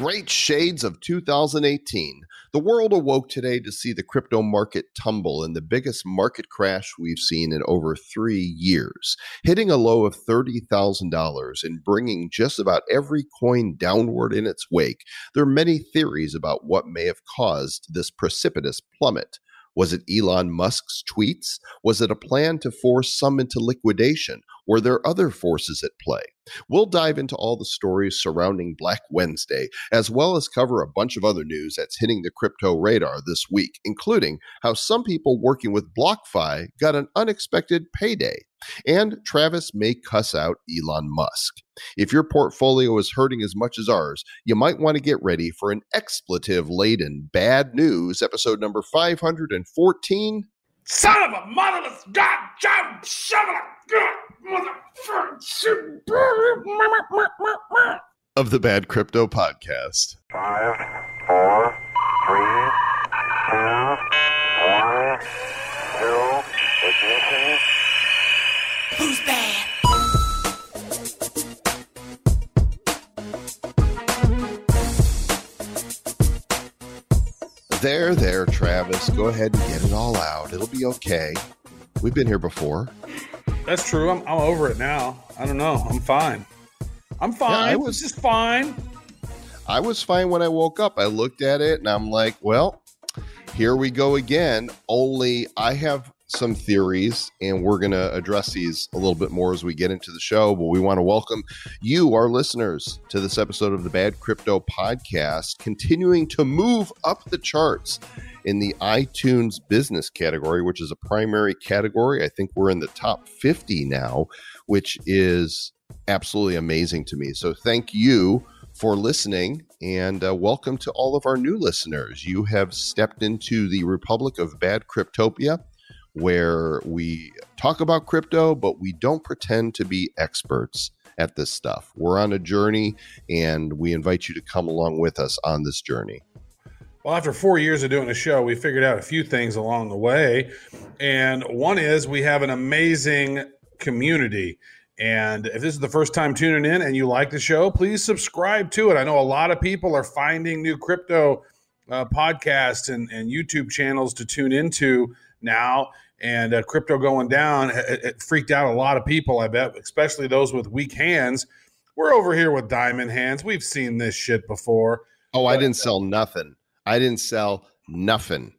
Great shades of 2018. The world awoke today to see the crypto market tumble in the biggest market crash we've seen in over three years, hitting a low of $30,000 and bringing just about every coin downward in its wake. There are many theories about what may have caused this precipitous plummet. Was it Elon Musk's tweets? Was it a plan to force some into liquidation? Were there other forces at play? We'll dive into all the stories surrounding Black Wednesday, as well as cover a bunch of other news that's hitting the crypto radar this week, including how some people working with BlockFi got an unexpected payday. And Travis may cuss out Elon Musk. If your portfolio is hurting as much as ours, you might want to get ready for an expletive laden bad news episode number 514. Son of a motherless goddamn shovel of the Bad Crypto Podcast. Five, four, three, two, one, zero, ignition. Who's bad? There, there, Travis. Go ahead and get it all out. It'll be okay. We've been here before. That's true. I'm, I'm over it now. I don't know. I'm fine. I'm fine. I I was- was just fine. I was fine when I woke up. I looked at it and I'm like, well, here we go again. Only I have some theories and we're going to address these a little bit more as we get into the show. But we want to welcome you, our listeners, to this episode of the Bad Crypto Podcast, continuing to move up the charts in the iTunes business category, which is a primary category. I think we're in the top 50 now, which is absolutely amazing to me. So thank you for listening and uh, welcome to all of our new listeners. You have stepped into the Republic of Bad Cryptopia, where we talk about crypto, but we don't pretend to be experts at this stuff. We're on a journey and we invite you to come along with us on this journey. Well, after four years of doing a show, we figured out a few things along the way. And one is we have an amazing community. And if this is the first time tuning in and you like the show, please subscribe to it. I know a lot of people are finding new crypto uh, podcasts and, and YouTube channels to tune into now. And uh, crypto going down, it, it freaked out a lot of people, I bet, especially those with weak hands. We're over here with diamond hands. We've seen this shit before. Oh, I didn't sell nothing. I didn't sell nothing.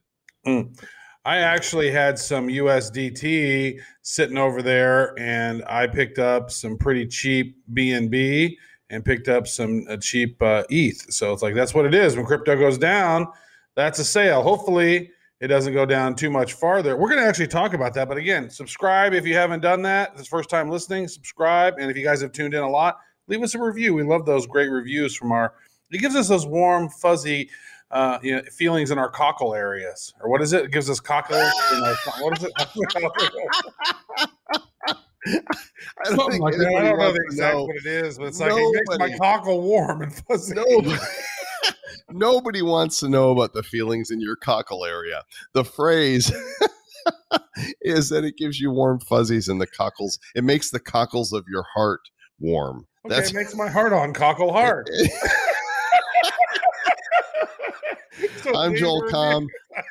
Mm. I actually had some USDT sitting over there, and I picked up some pretty cheap BNB and picked up some uh, cheap uh, ETH. So it's like that's what it is when crypto goes down. That's a sale. Hopefully, it doesn't go down too much farther. We're going to actually talk about that. But again, subscribe if you haven't done that. This is first time listening. Subscribe, and if you guys have tuned in a lot, leave us a review. We love those great reviews from our. It gives us those warm, fuzzy uh, you know, feelings in our cockle areas, or what is it? It gives us cockle. In our, what is it? I don't like that. I don't know wants the exact know. what it is, but it's like it makes my cockle warm and fuzzy. nobody wants to know about the feelings in your cockle area. The phrase is that it gives you warm fuzzies in the cockles. It makes the cockles of your heart warm. Okay, That's it makes my heart on cockle hard. So I'm Joel Comm.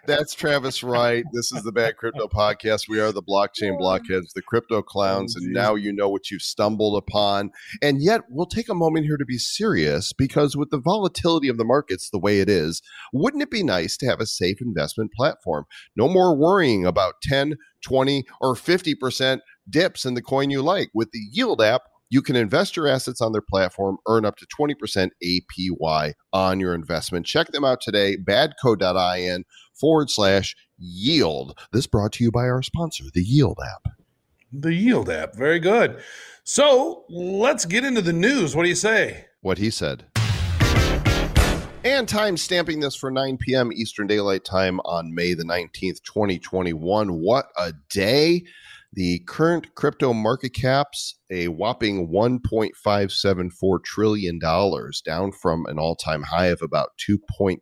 That's Travis Wright. This is the Bad Crypto Podcast. We are the blockchain blockheads, the crypto clowns, and now you know what you've stumbled upon. And yet, we'll take a moment here to be serious because with the volatility of the markets the way it is, wouldn't it be nice to have a safe investment platform? No more worrying about 10, 20, or 50% dips in the coin you like. With the Yield app, you can invest your assets on their platform, earn up to 20% APY on your investment. Check them out today, badco.in forward slash yield. This brought to you by our sponsor, the Yield app. The Yield app. Very good. So let's get into the news. What do you say? What he said. And time stamping this for 9 p.m. Eastern Daylight Time on May the 19th, 2021. What a day! The current crypto market caps a whopping $1.574 trillion, down from an all time high of about 2.6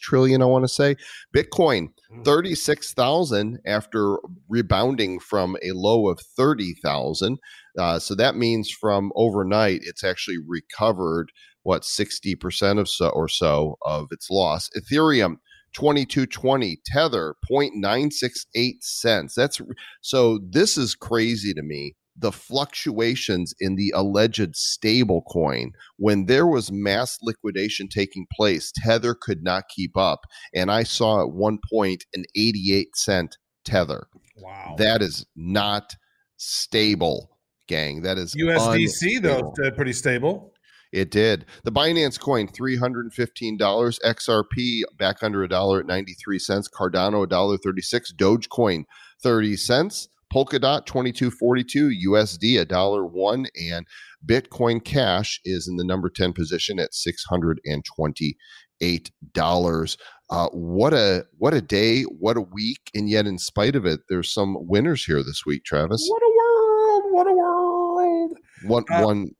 trillion, I want to say. Bitcoin, 36,000 after rebounding from a low of 30,000. Uh, so that means from overnight, it's actually recovered what 60% of so or so of its loss. Ethereum 2220 tether 0.968 cents that's so this is crazy to me the fluctuations in the alleged stable coin when there was mass liquidation taking place tether could not keep up and i saw at one point an 88 cent tether Wow. that is not stable gang that is USDC though unstable. stayed pretty stable. It did. The Binance coin, $315. XRP back under a dollar at 93 cents. Cardano, $1.36. Dogecoin, 30 cents. Polkadot, 2242. USD, a dollar one. And Bitcoin Cash is in the number 10 position at $628. Uh, what a what a day, what a week, and yet in spite of it, there's some winners here this week, Travis. What a world! What a world! One Uh, one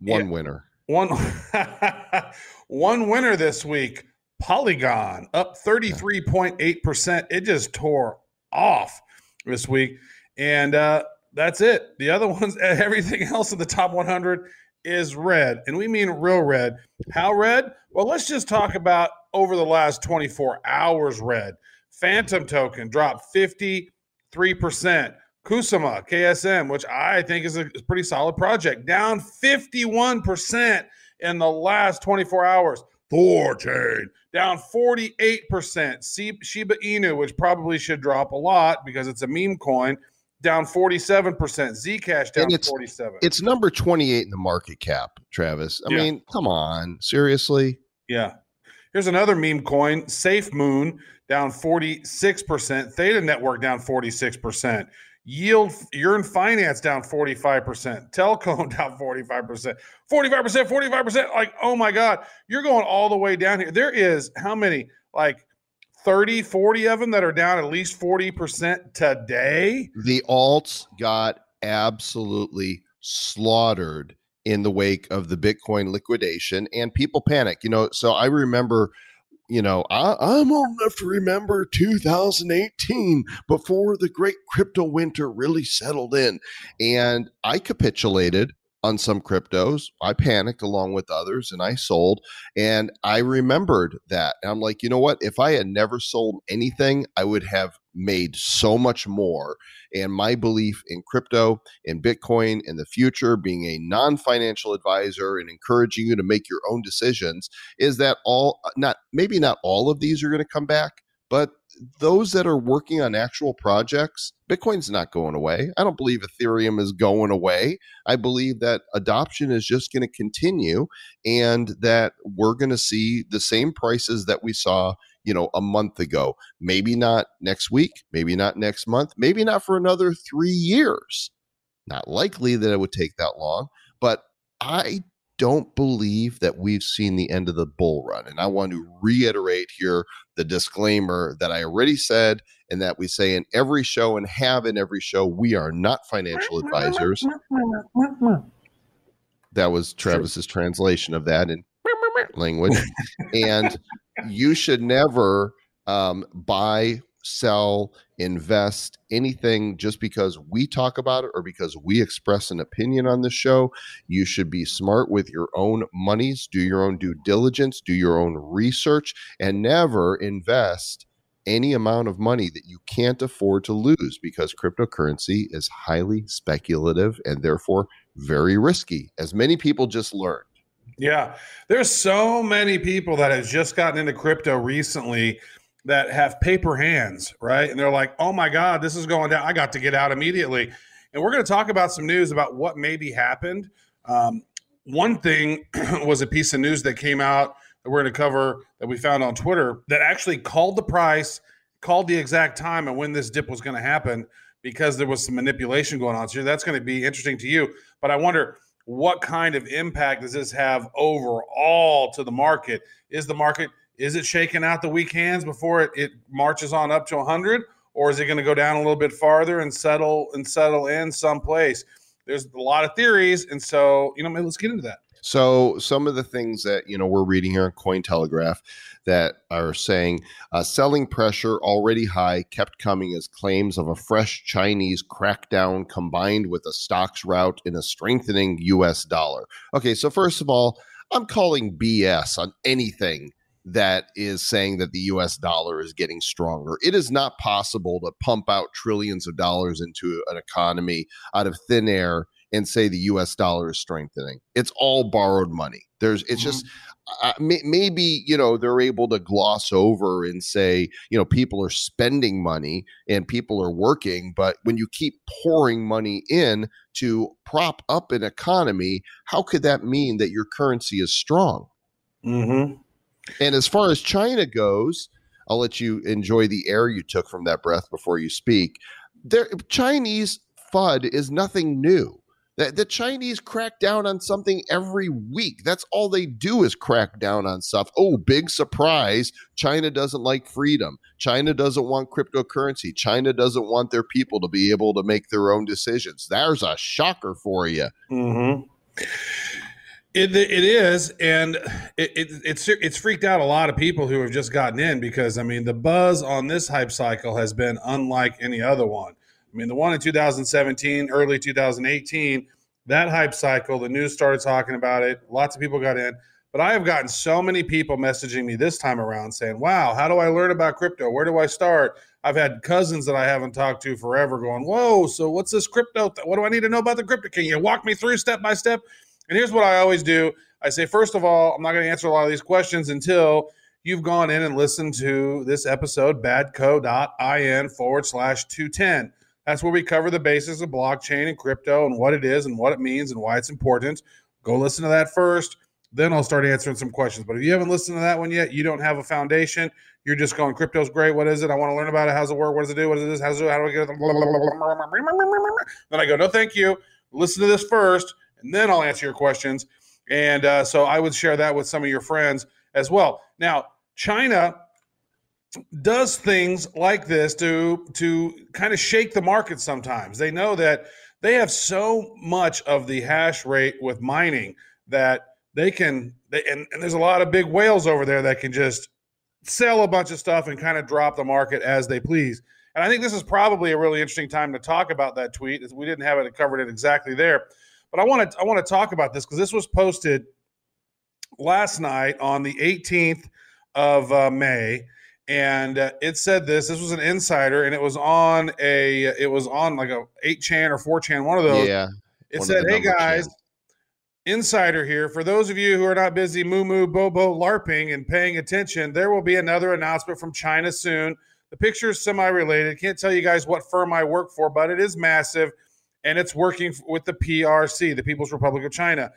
one yeah. winner. One one winner this week. Polygon up 33.8%. It just tore off this week. And uh, that's it. The other ones, everything else in the top 100 is red. And we mean real red. How red? Well, let's just talk about over the last 24 hours red. Fantom token dropped 53%. Kusama, KSM, which I think is a is a pretty solid project, down 51% in the last 24 hours. Thorchain down 48%. Si- Shiba Inu, which probably should drop a lot because it's a meme coin, down 47%. Zcash down And it's- 47. It's number 28 in the market cap, Travis. I Yeah. mean, come on. Seriously? Yeah. Here's another meme coin, Safe Moon down 46%, Theta Network down 46%, Yield you're in Finance down 45%, Telcom down 45%, 45%, 45%. Like, oh my God, you're going all the way down here. There is how many? Like 30, 40 of them that are down at least 40% today. The alts got absolutely slaughtered in the wake of the Bitcoin liquidation and people panic. You know, so I remember, you know, I, I'm old enough to remember 2018 before the great crypto winter really settled in. And I capitulated on some cryptos. I panicked along with others and I sold. And I remembered that. And I'm like, you know what? If I had never sold anything, I would have made so much more. And my belief in crypto and Bitcoin in the future, being a non financial advisor and encouraging you to make your own decisions, is that all, uh, not maybe not all of these are going to come back, but those that are working on actual projects, Bitcoin's not going away. I don't believe Ethereum is going away. I believe that adoption is just going to continue and that we're going to see the same prices that we saw, you know, a month ago. Maybe not next week, maybe not next month, maybe not for another 3 years. Not likely that it would take that long, but I don't believe that we've seen the end of the bull run. And I want to reiterate here the disclaimer that I already said and that we say in every show and have in every show we are not financial advisors. That was Travis's translation of that in language. and you should never um, buy, sell, invest anything just because we talk about it or because we express an opinion on the show. You should be smart with your own monies, do your own due diligence, do your own research, and never invest any amount of money that you can't afford to lose because cryptocurrency is highly speculative and therefore very risky, as many people just learned. Yeah. There's so many people that have just gotten into crypto recently that have paper hands, right? And they're like, oh my God, this is going down. I got to get out immediately. And we're going to talk about some news about what maybe happened. Um, one thing was a piece of news that came out that we're going to cover that we found on Twitter that actually called the price, called the exact time and when this dip was going to happen because there was some manipulation going on. So that's going to be interesting to you. But I wonder what kind of impact does this have overall to the market? Is the market is it shaking out the weak hands before it, it marches on up to 100 or is it going to go down a little bit farther and settle and settle in someplace? There's a lot of theories and so, you know, let's get into that. So some of the things that you know we're reading here on Cointelegraph that are saying uh, selling pressure already high kept coming as claims of a fresh Chinese crackdown combined with a stocks rout in a strengthening U.S. dollar. Okay, so first of all, I'm calling BS on anything that is saying that the US dollar is getting stronger. It is not possible to pump out trillions of dollars into an economy out of thin air and say the US dollar is strengthening. It's all borrowed money. There's it's mm-hmm. just uh, may, maybe you know they're able to gloss over and say you know people are spending money and people are working but when you keep pouring money in to prop up an economy how could that mean that your currency is strong mm-hmm. and as far as china goes i'll let you enjoy the air you took from that breath before you speak there chinese fud is nothing new the, the Chinese crack down on something every week. That's all they do is crack down on stuff. Oh, big surprise. China doesn't like freedom. China doesn't want cryptocurrency. China doesn't want their people to be able to make their own decisions. There's a shocker for you. Mm-hmm. It, it is, and it, it, it's it's freaked out a lot of people who have just gotten in because I mean the buzz on this hype cycle has been unlike any other one. I mean, the one in 2017, early 2018, that hype cycle, the news started talking about it. Lots of people got in. But I have gotten so many people messaging me this time around saying, Wow, how do I learn about crypto? Where do I start? I've had cousins that I haven't talked to forever going, Whoa, so what's this crypto? Th- what do I need to know about the crypto? Can you walk me through step by step? And here's what I always do I say, First of all, I'm not going to answer a lot of these questions until you've gone in and listened to this episode, badco.in forward slash 210. That's where we cover the basis of blockchain and crypto and what it is and what it means and why it's important. Go listen to that first. Then I'll start answering some questions. But if you haven't listened to that one yet, you don't have a foundation. You're just going, crypto's great. What is it? I want to learn about it. How's it work? What does it do? What is do? How do I get it? Then I go, no, thank you. Listen to this first, and then I'll answer your questions. And uh, so I would share that with some of your friends as well. Now, China does things like this to to kind of shake the market sometimes. They know that they have so much of the hash rate with mining that they can they, and, and there's a lot of big whales over there that can just sell a bunch of stuff and kind of drop the market as they please. And I think this is probably a really interesting time to talk about that tweet. We didn't have it covered it exactly there, but I want to I want to talk about this because this was posted last night on the 18th of uh, May and uh, it said this this was an insider and it was on a it was on like a 8 chan or 4 chan one of those. Yeah it said hey guys insider here. For those of you who are not busy moo moo bobo larping and paying attention there will be another announcement from china soon. The picture is semi-related. Can't tell you guys what firm i work for but it is massive and it's working with the prc the people's republic of china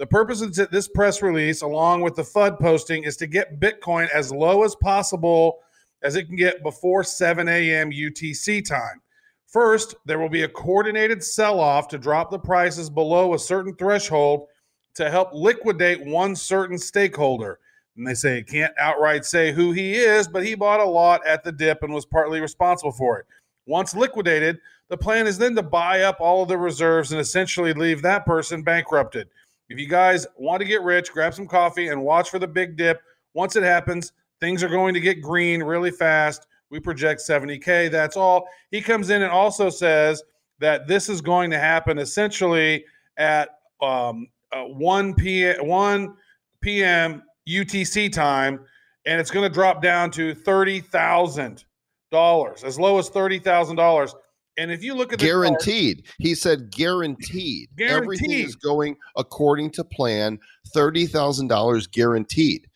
the purpose of this press release, along with the FUD posting, is to get Bitcoin as low as possible as it can get before 7 a.m. UTC time. First, there will be a coordinated sell off to drop the prices below a certain threshold to help liquidate one certain stakeholder. And they say it can't outright say who he is, but he bought a lot at the dip and was partly responsible for it. Once liquidated, the plan is then to buy up all of the reserves and essentially leave that person bankrupted. If you guys want to get rich, grab some coffee and watch for the big dip. Once it happens, things are going to get green really fast. We project 70K. That's all. He comes in and also says that this is going to happen essentially at um, uh, 1 p.m. 1 p.m. UTC time, and it's going to drop down to thirty thousand dollars, as low as thirty thousand dollars. And if you look at the guaranteed, chart, he said guaranteed. guaranteed. Everything is going according to plan. Thirty thousand dollars guaranteed.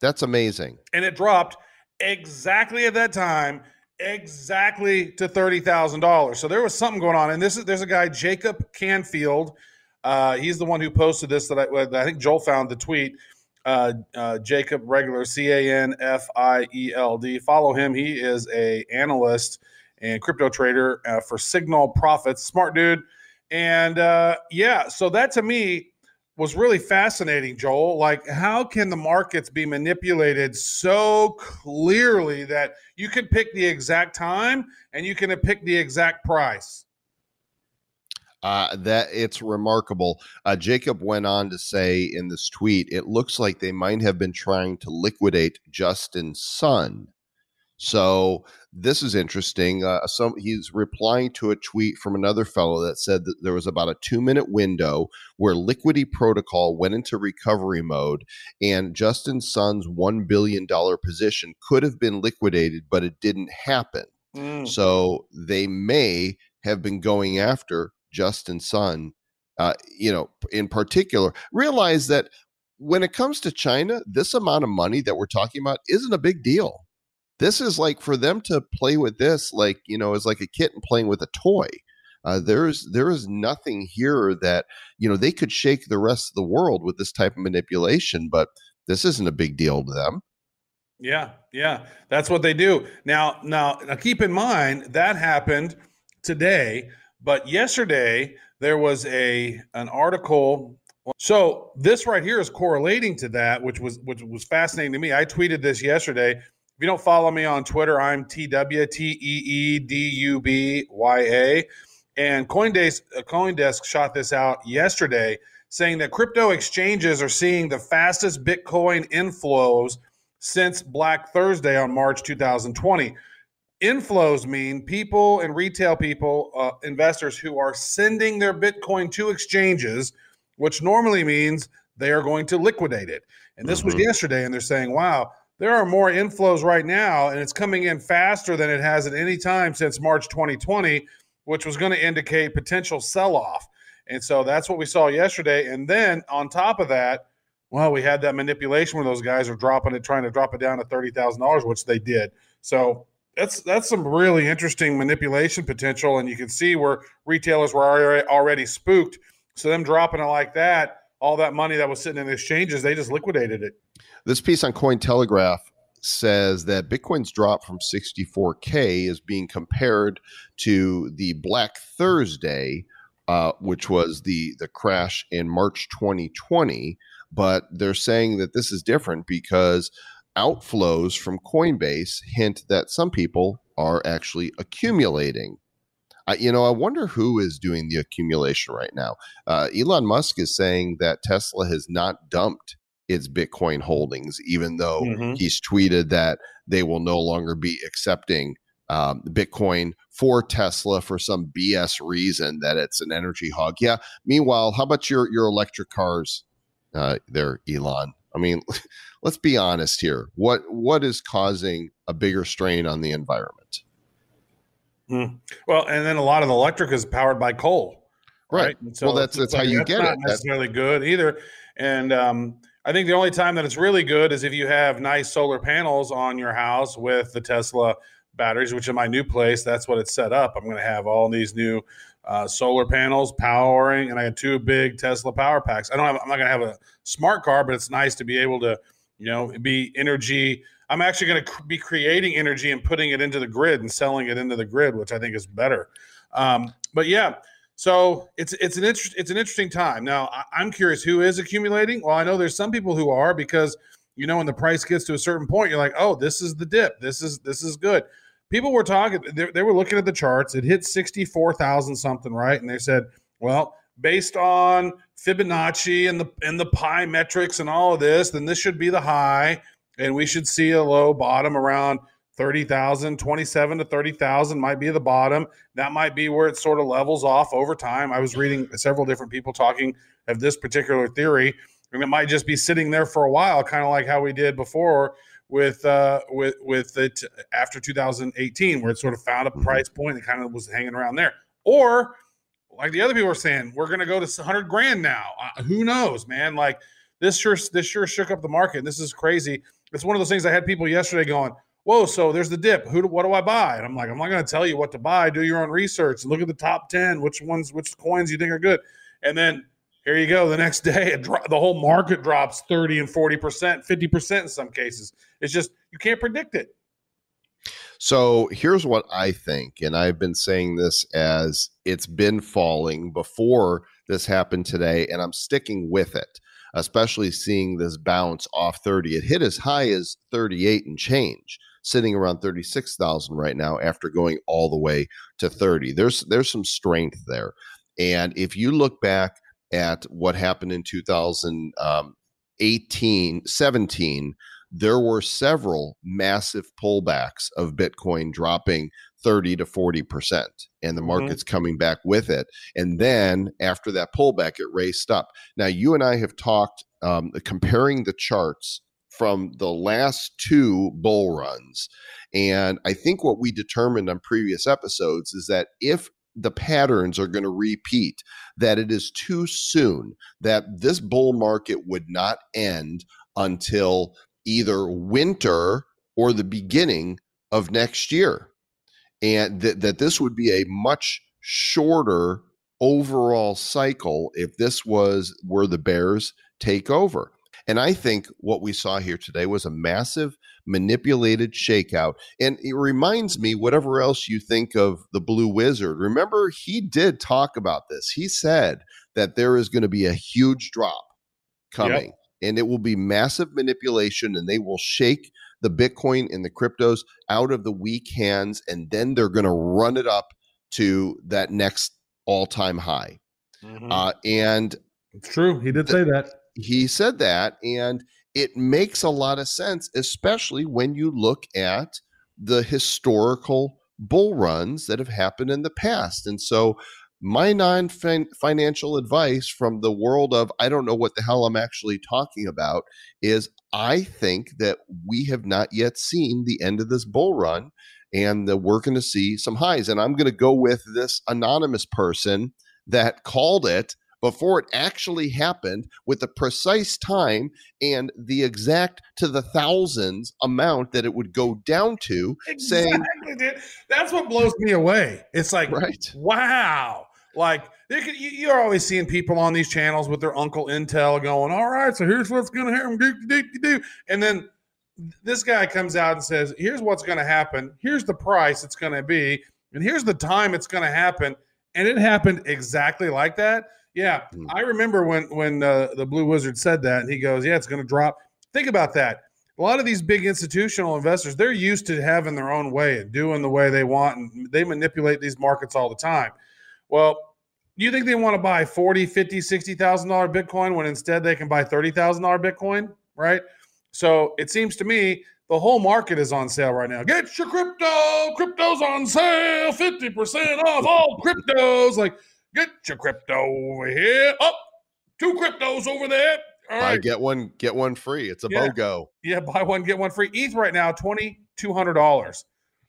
That's amazing. And it dropped exactly at that time, exactly to thirty thousand dollars. So there was something going on. And this is there's a guy Jacob Canfield. Uh, he's the one who posted this that I, I think Joel found the tweet. Uh, uh, Jacob Regular C A N F I E L D. Follow him. He is a analyst and crypto trader uh, for Signal Profits. Smart dude. And uh, yeah, so that to me was really fascinating, Joel. Like, how can the markets be manipulated so clearly that you can pick the exact time and you can pick the exact price? Uh, that it's remarkable. Uh, Jacob went on to say in this tweet, it looks like they might have been trying to liquidate Justin Sun So this is interesting. Uh, some he's replying to a tweet from another fellow that said that there was about a two minute window where Liquity Protocol went into recovery mode, and Justin Sun's one billion dollar position could have been liquidated, but it didn't happen. Mm. So they may have been going after Justin Sun. Uh, you know, in particular, realize that when it comes to China, this amount of money that we're talking about isn't a big deal this is like for them to play with this like you know is like a kitten playing with a toy uh, there's there is nothing here that you know they could shake the rest of the world with this type of manipulation but this isn't a big deal to them Yeah, yeah, that's what they do. Now, now, now, keep in mind that happened today, but yesterday there was a an article. So this right here is correlating to that, which was which was fascinating to me. I tweeted this yesterday. If you don't follow me on Twitter, I'm TW T E E D U B Y A, and CoinDesk uh, CoinDesk shot this out yesterday, saying that crypto exchanges are seeing the fastest Bitcoin inflows since Black Thursday on March 2020. Inflows mean people and retail people, uh, investors who are sending their Bitcoin to exchanges, which normally means they are going to liquidate it. And this was Mhm. yesterday, and they're saying, wow, there are more inflows right now, and it's coming in faster than it has at any time since March 2020, which was going to indicate potential sell off. And so that's what we saw yesterday. And then on top of that, well, we had that manipulation where those guys are dropping it, trying to drop it down to thirty thousand dollars, which they did. So that's that's some really interesting manipulation potential, and you can see where retailers were already, already spooked. So them dropping it like that, all that money that was sitting in exchanges, they just liquidated it. This piece on Cointelegraph says that Bitcoin's drop from 64K is being compared to the Black Thursday, uh, which was the, the crash in March 2020. But they're saying that this is different because outflows from Coinbase hint that some people are actually accumulating. I, you know, I wonder who is doing the accumulation right now. Uh, Elon Musk is saying that Tesla has not dumped its Bitcoin holdings, even though Mhm. he's tweeted that they will no longer be accepting um, Bitcoin for Tesla for some BS reason that it's an energy hog. Yeah. Meanwhile, how about your your electric cars uh, there, Elon? I mean, let's be honest here. What what is causing a bigger strain on the environment? Well, and then a lot of the electric is powered by coal. Right. And Well, that's- that's how you that's get not it. That's- necessarily good either. And um, I think the only time that it's really good is if you have nice solar panels on your house with the Tesla batteries, which in my new place, that's what it's set up. I'm going to have all these new uh, solar panels powering, and I have two big Tesla power packs. I don't have. I'm not going to have a smart car, but it's nice to be able to, you know, be energy. I'm actually going to be creating energy and putting it into the grid and selling it into the grid, which I think is better. Um, but yeah, so it's it's an interest it's an interesting time. Now I, I'm curious who is accumulating. Well, I know there's some people who are because you know when the price gets to a certain point, you're like, oh, this is the dip. This is this is good. People were talking. They, they were looking at the charts. It hit sixty four thousand something, right? And they said, well, based on Fibonacci and the and the pi metrics and all of this, then this should be the high, and we should see a low bottom around 30,000, 27 to 30,000 might be the bottom. That might be where it sort of levels off over time. I was reading several different people talking of this particular theory, and it might just be sitting there for a while, kind of like how we did before with uh with with it after 2018 where it sort of found a Mhm. price point and kind of was hanging around there or like the other people are saying we're going to go to 100 grand now uh, who knows man like this sure this sure shook up the market this is crazy it's one of those things i had people yesterday going whoa so there's the dip. Who do, what do i buy? And i'm like i'm not going to tell you what to buy. Do your own research. Look at the top 10 which ones which coins you think are good. And then here you go. The next day dro- the whole market drops 30 and 40% 50% in some cases. It's just you can't predict it. So here's what I think, and I've been saying this as it's been falling before this happened today, and I'm sticking with it, especially seeing this bounce off 30. It hit as high as 38 and change, sitting around 36,000 right now after going all the way to 30. There's there's some strength there. And if you look back at what happened in 2018, 17, there were several massive pullbacks of Bitcoin dropping 30 to 40%, and the Mhm. market's coming back with it. And then after that pullback, it raced up. Now, you and I have talked um, comparing the charts from the last two bull runs. And I think what we determined on previous episodes is that if the patterns are going to repeat, that it is too soon, that this bull market would not end until either winter or the beginning of next year. And that, that this would be a much shorter overall cycle if this was where the Bears take over. And I think what we saw here today was a massive manipulated shakeout. And it reminds me, whatever else you think of the Blue Wizard, remember he did talk about this. He said that there is going to be a huge drop coming and it will be massive manipulation and they will shake the Bitcoin and the cryptos out of the weak hands and then they're going to run it up to that next all time high. Mhm. Uh, and it's true. He did say that. He said that and it makes a lot of sense especially when you look at the historical bull runs that have happened in the past and so my non-financial advice from the world of i don't know what the hell i'm actually talking about is i think that we have not yet seen the end of this bull run and that we're going to see some highs and i'm going to go with this anonymous person that called it before it actually happened with the precise time and the exact to the thousands amount that it would go down to saying Exactly, dude. That's what blows me away. It's like, right wow. Like you could- you- you're always seeing people on these channels with their Uncle Intel going, "All right, so here's what's going to happen," do, do, do, do. and then this guy comes out and says, "Here's what's going to happen. Here's the price it's going to be, and here's the time it's going to happen." And it happened exactly like that. Yeah, Mm. I remember when when uh, the Blue Wizard said that, and he goes, "Yeah, it's going to drop." Think about that. A lot of these big institutional investors, they're used to having their own way and doing the way they want, and they manipulate these markets all the time. Well, do you think they want to buy 40, 50, 60,000 dollar Bitcoin when instead they can buy 30,000 dollar Bitcoin, right? So it seems to me the whole market is on sale right now. Get your crypto, crypto's on sale, 50% off all cryptos. Like, get your crypto over here. Up, two cryptos over there. All i get one get one free it's a Yeah. bogo Yeah, buy one get one free. ETH right now twenty two hundred dollars,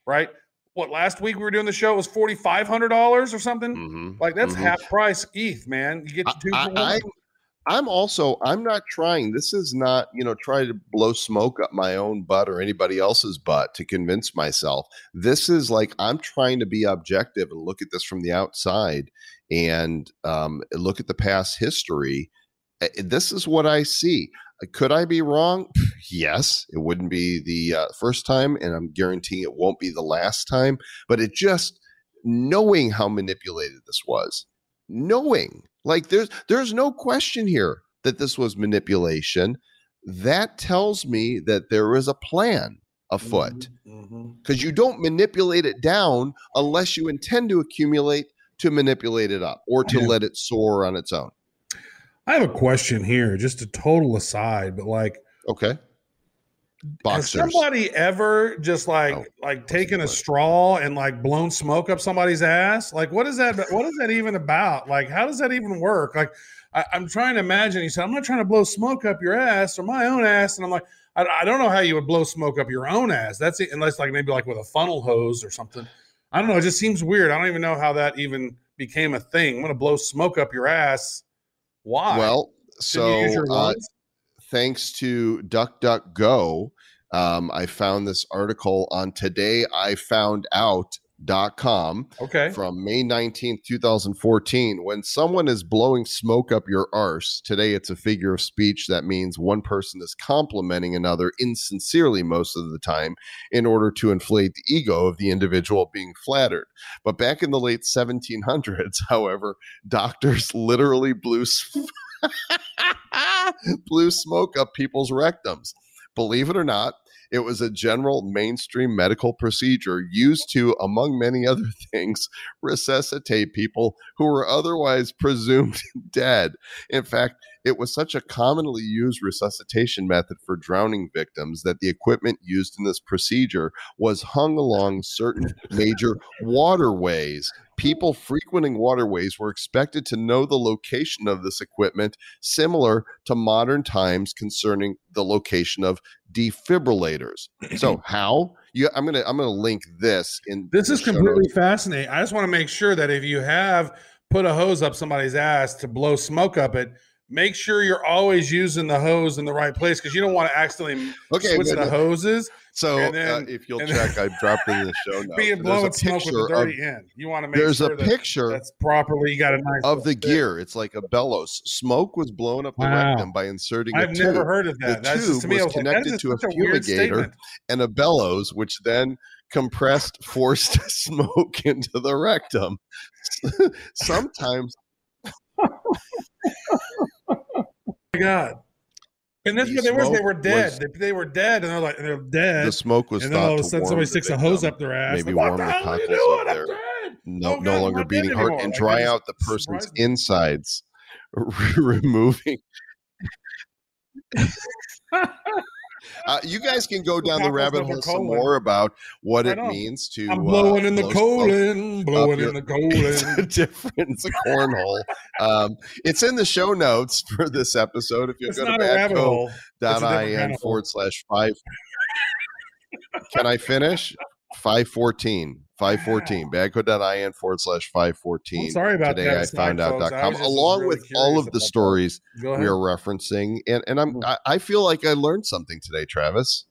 right? What last week we were doing the show was forty five hundred dollars or something. Mhm, Like that's mhm. half price ETH, man. You get two I, for one. I, I'm also I'm not trying. This is not you know try to blow smoke up my own butt or anybody else's butt to convince myself. This is like I'm trying to be objective and look at this from the outside and um, look at the past history. This is what I see. Uh, Could I be wrong? Yes, it wouldn't be the uh, first time, and I'm guaranteeing it won't be the last time. But it just knowing how manipulated this was, knowing like there's there's no question here that this was manipulation. That tells me that there is a plan afoot because you don't manipulate it down unless you intend to accumulate to manipulate it up or to Yeah. let it soar on its own. I have a question here, just a total aside, but like Okay. has somebody ever just like Oh, like taken a straw and like blown smoke up somebody's ass? Like what is that what is that even about? Like how does that even work? Like I, I'm trying to imagine. He said, "I'm not trying to blow smoke up your ass or my own ass," and I'm like, I, I don't know how you would blow smoke up your own ass. That's it, unless like maybe like with a funnel hose or something. I don't know. It just seems weird. I don't even know how that even became a thing. I'm gonna blow smoke up your ass. Why? well, so you uh, thanks to DuckDuckGo, um, I found this article on todayifoundout.com okay. from May 19th, 2014. When someone is blowing smoke up your arse, today it's a figure of speech that means one person is complimenting another insincerely most of the time in order to inflate the ego of the individual being flattered. But back in the late 1700s, however, doctors literally blew, s- blew smoke up people's rectums. Believe it or not, it was a general mainstream medical procedure used to, among many other things, resuscitate people who were otherwise presumed dead. In fact, it was such a commonly used resuscitation method for drowning victims that the equipment used in this procedure was hung along certain major waterways. People frequenting waterways were expected to know the location of this equipment, similar to modern times concerning the location of defibrillators. So, how? You, I'm gonna I'm gonna link this in. This the is completely notes. fascinating. I just want to make sure that if you have put a hose up somebody's ass to blow smoke up it, make sure you're always using the hose in the right place because you don't want to accidentally Okay, switch the hoses. So, and then- uh, if you'll check, I dropped it in the show notes. being There's a blowing smoke with picture the of- end. You want to make There's sure a that picture that's properly. You got a nice of the fit. gear. It's like a bellows. Smoke was blown up the Wow. rectum by inserting a I've tube, never heard of The that. That's just, to tube me, was was like, connected to a fumigator. and a bellows, which then compressed forced smoke into the rectum. Sometimes my God. And that's The what they were. They were dead. was- they, they were dead, and they're like, they're dead. the smoke was and then all of a sudden, somebody sticks a hose up their ass. maybe Like, warm what the hell are you doing? I'm dead. no, Oh, no God, longer beating heart, anymore. and oh, dry out the person's surprised- insides, removing. Uh, you guys can go down the rabbit hole some more about what it means to. I'm uh, in the blow colon, blowing in the colon. It's a different it's a cornhole. Um, it's in the show notes for this episode. If you It's go to not a rabbit hole. dot It's a different in forward slash five. Can I finish? 514. 514. Badco.in forward slash 514. I'm sorry about Today that. I found out dot com, was along really with all of the stories we are referencing. And and I'm Mm. I, I feel like I learned something today, Travis.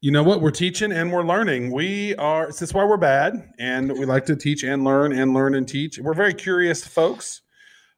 You know what? We're teaching and we're learning. We are, this is why we're bad. And we like to teach and learn and learn and teach. We're very curious folks.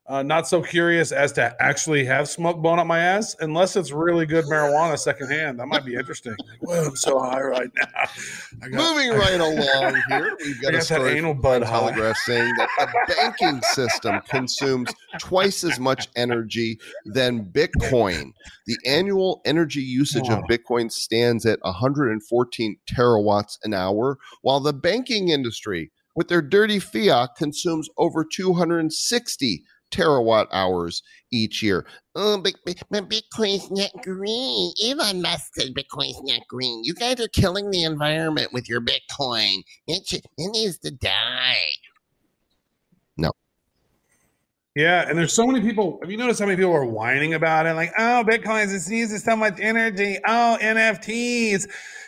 Uh, not so curious as to actually have smoke blown up my ass, unless it's really good marijuana secondhand. That might be interesting. Whoa, I'm so high right now. Got- Moving right along here, we've got a that story anal bud. Telegraph saying that the banking system consumes twice as much energy than Bitcoin. The annual energy usage of Bitcoin stands at 114 terawatts an hour, while the banking industry, with their dirty fiat, consumes over 260 terawatt hours each year. Oh, but, but, Bitcoin's not green. Elon Musk said Bitcoin's not green. You guys are killing the environment with your Bitcoin. It, should, it needs to die. No. Yeah, and there's so many people. Have you noticed how many people are whining about it? Like, oh, bitcoins, it uses so much energy. Oh, NFTs,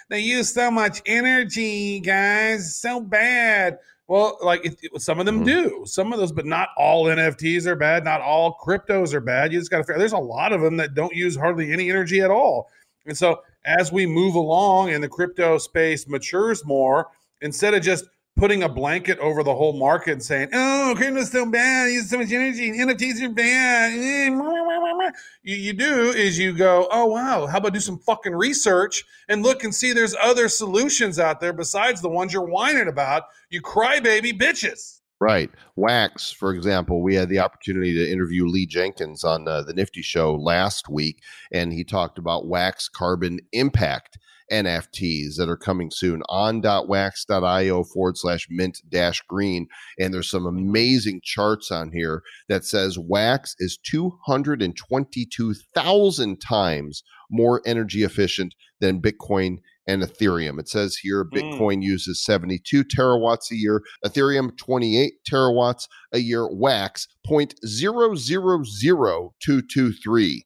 they use so much energy, guys. So bad. Well, like it, it- some of them Mhm. do, some of those, but not all NFTs are bad. Not all cryptos are bad. You just got to figure. There's a lot of them that don't use hardly any energy at all. And so, as we move along and the crypto space matures more, instead of just putting a blanket over the whole market and saying, "Oh, crypto's so bad, uses so much energy, and NFTs are bad." Eh. You, you do is you go, "Oh wow, how about do some fucking research and look and see there's other solutions out there besides the ones you're whining about." You crybaby bitches. Right. Wax, for example, we had the opportunity to interview Lee Jenkins on uh, the Nifty Show last week, and he talked about Wax Carbon Impact NFTs that are coming soon on .wax.io forward slash mint dash green. And there's some amazing charts on here that says Wax is 222,000 times more energy efficient than Bitcoin and Ethereum. It says here Mm. Bitcoin uses 72 terawatts a year, Ethereum 28 terawatts a year, Wax 0.000223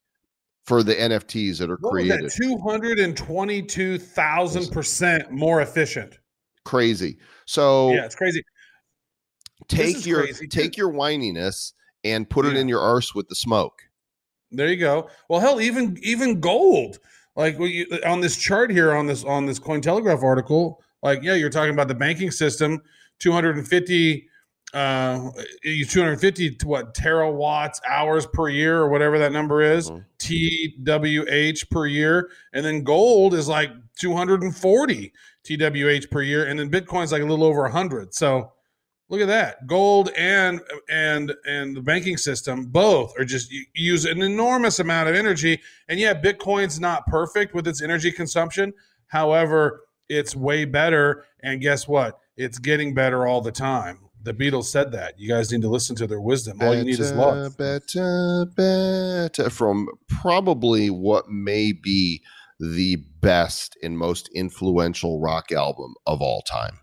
for the NFTs that are What created. that? Two hundred and twenty-two thousand percent more efficient. Crazy. So Yeah, it's crazy. take your crazy, take your whininess and put it in your arse with the smoke. There you go. Well, hell, even even gold, like you, on this chart here on this on this Cointelegraph article, like yeah, you're talking about the banking system, 250, uh, 250 to what terawatts hours per year or whatever that number is, Mhm. TWH per year, and then gold is like 240 TWH per year, and then Bitcoin's like a little over 100. So Look at that. Gold and and and the banking system both are just use an enormous amount of energy. And yeah, Bitcoin's not perfect with its energy consumption. However, it's way better. And guess what? It's getting better all the time. The Beatles said that. You guys need to listen to their wisdom. All you need is love. Better, better. From probably what may be the best and most influential rock album of all time,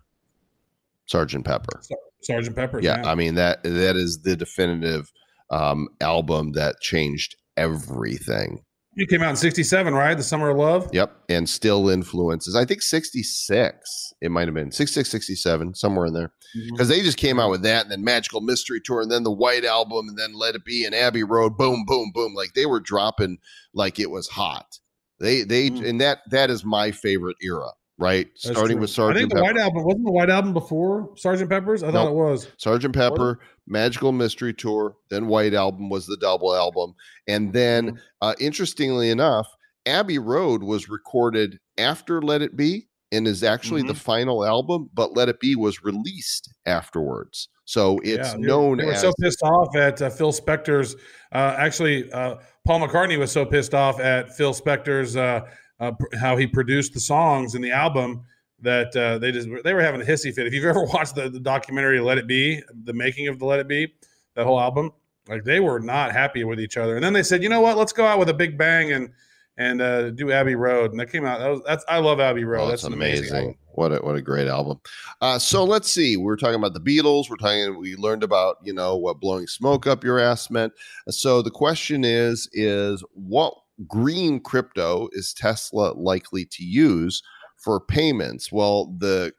Sergeant Pepper. Sergeant Pepper. Yeah, I mean that that is the definitive um, album that changed everything. You came out in 67, right? The Summer of Love? Yep. And still influences. I think 66, it might have been 66, 67, somewhere in there. Because they just came out with that and then Magical Mystery Tour and then the White Album and then Let It Be and Abbey Road. Boom, boom, boom. Like they were dropping like it was hot. They, they, Mm. and that, that is my favorite era, right? That's Starting true. with Sergeant. I think the Pepper. White Album wasn't the White Album before Sergeant Pepper's. I thought Nope. it was. Sergeant Pepper, Magical Mystery Tour, then White Album was the double album. And then, Mhm. uh, interestingly enough, Abbey Road was recorded after Let It Be and is actually the final album, but Let It Be was released afterwards. So it's Yeah, known They were as so pissed off at uh, Phil Spector's. Uh, actually, uh, Paul McCartney was so pissed off at Phil Spector's uh, uh, how he produced the songs in the album that uh, they just they were having a hissy fit. If you've ever watched the, the documentary "Let It Be," the making of the "Let It Be," that whole album, like they were not happy with each other. And then they said, you know what? Let's go out with a big bang and and uh, do Abbey Road. And that came out. That was, that's I love Abbey Road. Oh, that's that's amazing. amazing. What a what a great album. Uh, so let's see. We're talking about the Beatles. We're talking. We learned about you know what blowing smoke up your ass meant. So the question is is what green crypto is Tesla likely to use for payments? Well, the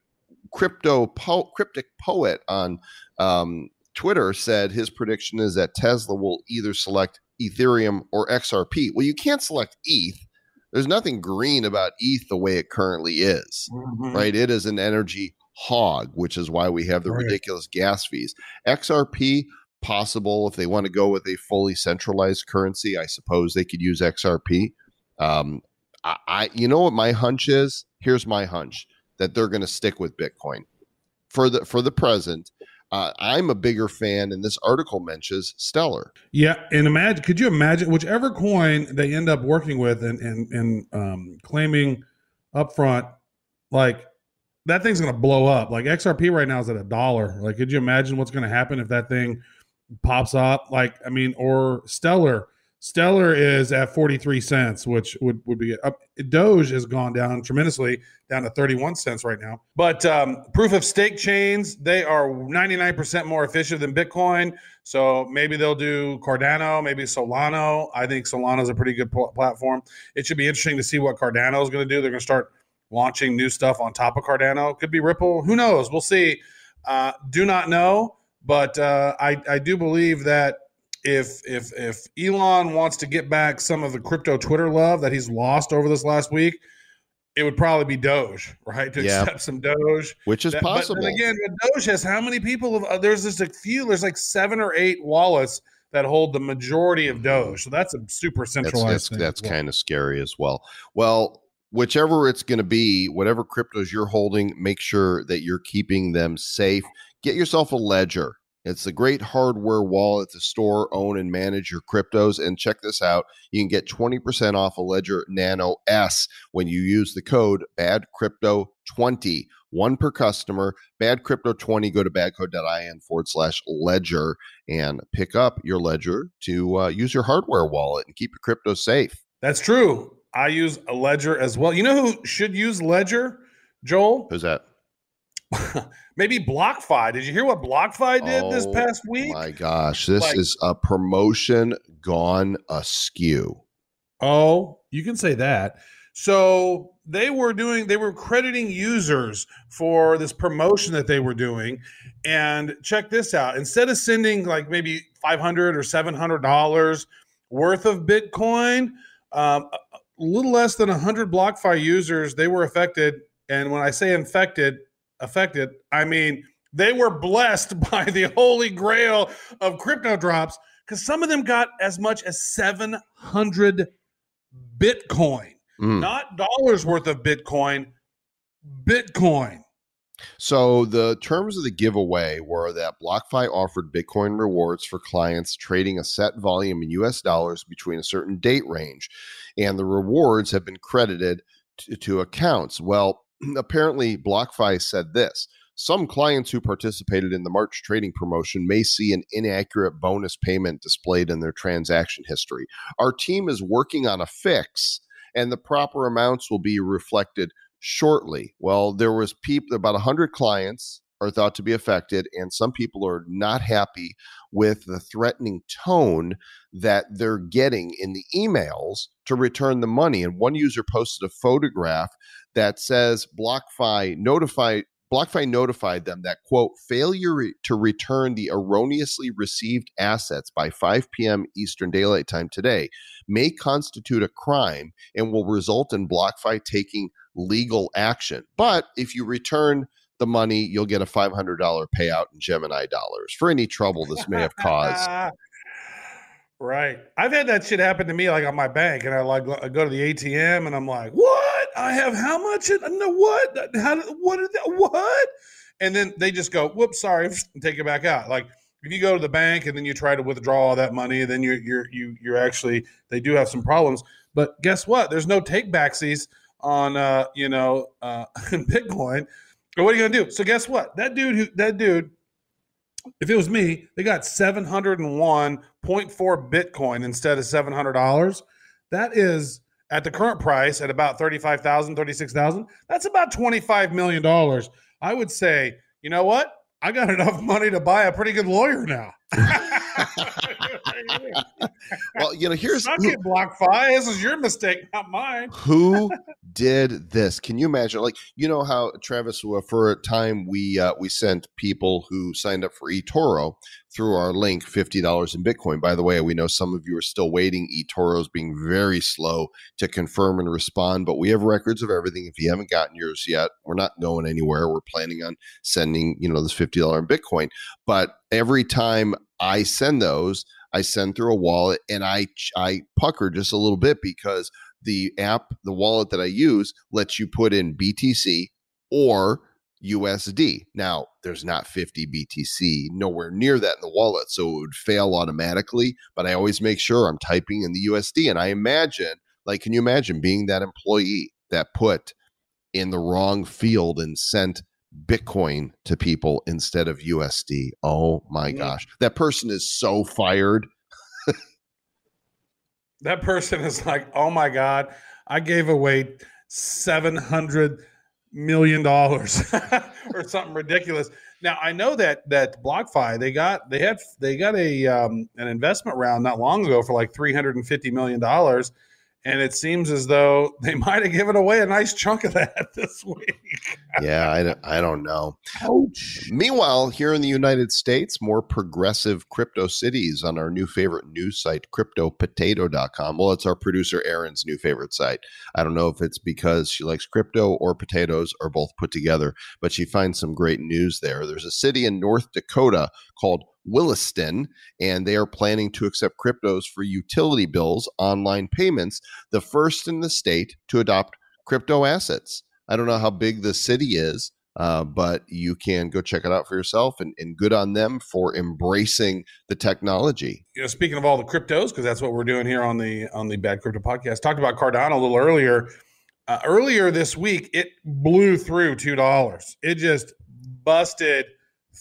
crypto po- cryptic poet on um, Twitter said his prediction is that Tesla will either select Ethereum or XRP. Well, you can't select ETH. There's nothing green about ETH the way it currently is, Mhm. right? It is an energy hog, which is why we have the Right. ridiculous gas fees. XRP, possible if they want to go with a fully centralized currency, I suppose they could use XRP. Um, I, you know what my hunch is? Here's my hunch that they're going to stick with Bitcoin for the for the present. Uh, I'm a bigger fan, and this article mentions Stellar. Yeah, and imagine could you imagine whichever coin they end up working with and and, and um, claiming upfront, like that thing's gonna blow up. Like XRP right now is at a dollar. Like, could you imagine what's gonna happen if that thing pops up? Like, I mean, or Stellar. Stellar is at 43 cents, which would, would be up. Doge has gone down tremendously, down to 31 cents right now. But um, proof of stake chains, they are 99% more efficient than Bitcoin. So maybe they'll do Cardano, maybe Solana. I think Solana is a pretty good pl- platform. It should be interesting to see what Cardano is going to do. They're going to start launching new stuff on top of Cardano. Could be Ripple. Who knows? We'll see. Uh, do not know, but uh, I, I do believe that if if if Elon wants to get back some of the crypto Twitter love that he's lost over this last week, it would probably be Doge, right? To Yeah. accept some Doge. which is That- possible. then again, Doge has how many people? Have, uh, there's just a few. There's like seven or eight wallets that hold the majority of Doge. So that's a super that's centralized. that's, thing that's well. kind of scary as well. Well, whichever it's going to be, whatever cryptos you're holding, make sure that you're keeping them safe. Get yourself a ledger. It's a great hardware wallet to store, own, and manage your cryptos. And check this out: you can get 20% off a Ledger Nano S when you use the code BadCrypto20. One per customer. BadCrypto20. Go to badco.in forward slash ledger and pick up your ledger to uh, use your hardware wallet and keep your crypto safe. That's true. I use a Ledger as well. You know who should use Ledger, Joel? Who's that? Maybe BlockFi. Did you hear what BlockFi did this Oh, past week? My gosh, this Like- is a promotion gone askew. Oh, you can say that. So they were doing, they were crediting users for this promotion that they were doing. And check this out instead of sending like maybe 500 or $700 worth of Bitcoin, um, a a little less than 100 BlockFi users, they were affected. And when I say infected, affected, I mean they were blessed by the holy grail of crypto drops because some of them got as much as 700 Bitcoin, Mm. not dollars worth of Bitcoin, Bitcoin. So the terms of the giveaway were that BlockFi offered Bitcoin rewards for clients trading a set volume in US dollars between a certain date range, and the rewards have been credited to, to accounts. Well, apparently BlockFi said this. Some clients who participated in the March trading promotion may see an inaccurate bonus payment displayed in their transaction history. Our team is working on a fix, and the proper amounts will be reflected shortly. Well, there was people about 100 clients are thought to be affected and some people are not happy with the threatening tone that they're getting in the emails to return the money and one user posted a photograph that says BlockFi notified BlockFi notified them that, quote, failure to return the erroneously received assets by 5 p.m. Eastern Daylight Time today may constitute a crime and will result in BlockFi taking legal action. But if you return the money, you'll get a $500 payout in Gemini dollars for any trouble this may have caused. right. I've had that shit happen to me, like on my bank, and I like I go to the ATM, and I'm like, "What? I have how much? No, what? How? What? What?" And then they just go, "Whoops, sorry," and take it back out. Like if you go to the bank and then you try to withdraw all that money, then you're you're you you're actually they do have some problems. But guess what? There's no take backsies on uh, you know uh, Bitcoin. What are you gonna do? So guess what? That dude who that dude, if it was me, they got seven hundred and one point four Bitcoin instead of seven hundred dollars. That is at the current price at about 35,000, 36,000. That's about 25 million dollars. I would say, you know what? I got enough money to buy a pretty good lawyer now. Well, you know, here's Suck who, it, BlockFi. This is your mistake, not mine. who did this. Can you imagine? Like, you know how Travis, uh, for a time, we uh, we sent people who signed up for eToro through our link fifty dollars in Bitcoin. By the way, we know some of you are still waiting. eToro's being very slow to confirm and respond, but we have records of everything. If you haven't gotten yours yet, we're not going anywhere. We're planning on sending, you know, this fifty dollar in Bitcoin. But every time I send those, I send through a wallet, and I I pucker just a little bit because the app, the wallet that I use, lets you put in BTC or USD. Now, there's not 50 BTC, nowhere near that in the wallet, so it would fail automatically. But I always make sure I'm typing in the USD. And I imagine, like, can you imagine being that employee that put in the wrong field and sent Bitcoin to people instead of USD? Oh my Mm. gosh. That person is so fired. That person is like, oh my God, I gave away $700 million or something ridiculous. Now I know that that BlockFi they got they had they got a um, an investment round not long ago for like three hundred and fifty million dollars, and it seems as though they might have given away a nice chunk of that this week. Yeah, I don't, I don't know. Ouch! Meanwhile, here in the United States, more progressive crypto cities on our new favorite news site, cryptopotato.com. Well, it's our producer Erin's new favorite site. I don't know if it's because she likes crypto or potatoes or both put together, but she finds some great news there. There's a city in North Dakota called Williston, and they are planning to accept cryptos for utility bills, online payments, the first in the state to adopt crypto assets. I don't know how big the city is, uh, but you can go check it out for yourself and, and good on them for embracing the technology. you know, speaking of all the cryptos, because that's what we're doing here on the on the Bad Crypto Podcast. Talked about Cardano a little earlier. Uh, earlier this week, it blew through two dollars. It just busted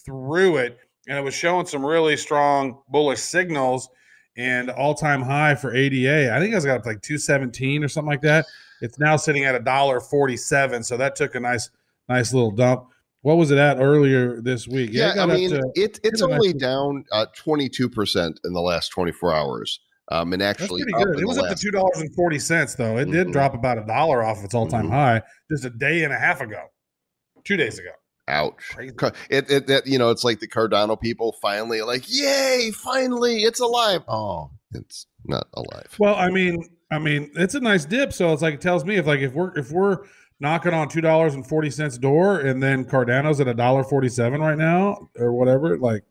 through it, and it was showing some really strong bullish signals and all time high for ADA. I think it was got up like two seventeen or something like that. It's now sitting at a dollar forty seven. So that took a nice nice little dump. What was it at earlier this week? Yeah, it I mean, to- it, it's a nice only down uh, 22% in the last 24 hours. Um, and actually. It was up to two dollars and forty cents, though. It did Mhm. drop about a dollar off its all-time Mhm. high just a day and a half ago, two days ago. Ouch. Crazy. It, it, it, you know, it's like the Cardano people finally like, yay, finally, it's alive. Oh, it's not alive. Well, I mean, I mean, it's a nice dip. So it's like it tells me if like if we're if we're knocking on two dollars and forty cents door, and then Cardano's at a dollar forty-seven right now or whatever, like.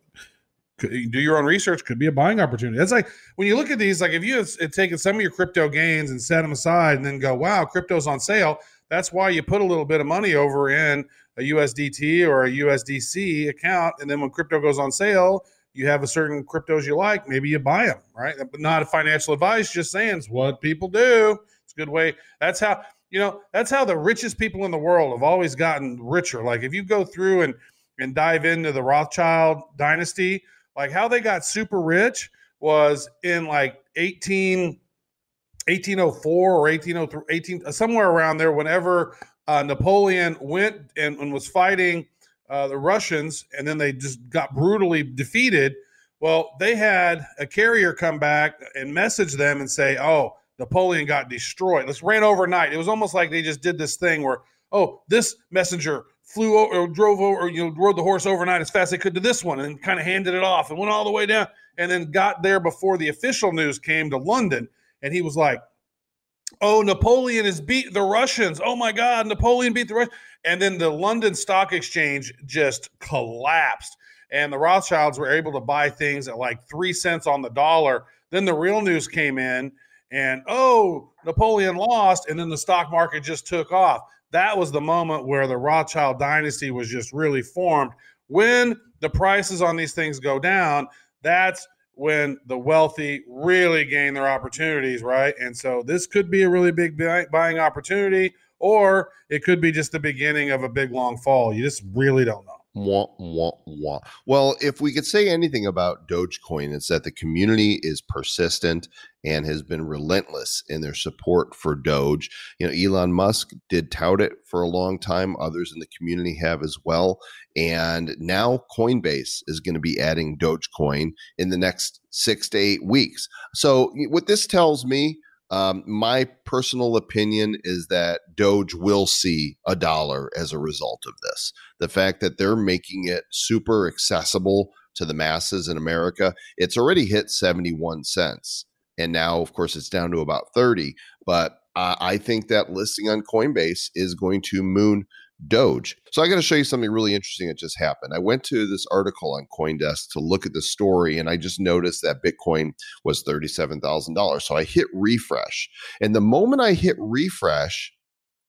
could- you Do your own research could be a buying opportunity. That's like when you look at these, like if you had taken some of your crypto gains and set them aside, and then go, "Wow, crypto's on sale." That's why you put a little bit of money over in a USDT or a USDC account, and then when crypto goes on sale, you have a certain cryptos you like, maybe you buy them, right? But not a financial advice, just saying it's what people do. It's a good way. That's how you know that's how the richest people in the world have always gotten richer. Like if you go through and and dive into the Rothschild dynasty, like how they got super rich was in like 18 1804 or 1803 18 somewhere around there whenever uh, Napoleon went and, and was fighting uh, the Russians and then they just got brutally defeated. Well, they had a carrier come back and message them and say, "Oh, Napoleon got destroyed. Let's ran overnight." It was almost like they just did this thing where, "Oh, this messenger flew over, or drove over, or, you know, rode the horse overnight as fast as they could to this one, and kind of handed it off and went all the way down, and then got there before the official news came to London." And he was like, "Oh, Napoleon has beat the Russians. Oh my God, Napoleon beat the Russians." And then the London Stock Exchange just collapsed. And the Rothschilds were able to buy things at like three cents on the dollar. Then the real news came in, and oh, Napoleon lost. And then the stock market just took off. That was the moment where the Rothschild dynasty was just really formed. When the prices on these things go down, that's when the wealthy really gain their opportunities, right? And so this could be a really big buying opportunity or it could be just the beginning of a big long fall. You just really don't know. Wah, wah, wah. Well, if we could say anything about Dogecoin, it's that the community is persistent and has been relentless in their support for Doge. You know, Elon Musk did tout it for a long time, others in the community have as well. And now Coinbase is going to be adding Dogecoin in the next six to eight weeks. So, what this tells me, um, my personal opinion is that Doge will see a dollar as a result of this. The fact that they're making it super accessible to the masses in America, it's already hit 71 cents. And now, of course, it's down to about 30. But uh, I think that listing on Coinbase is going to moon Doge. So I got to show you something really interesting that just happened. I went to this article on CoinDesk to look at the story, and I just noticed that Bitcoin was thirty-seven thousand dollars. So I hit refresh, and the moment I hit refresh,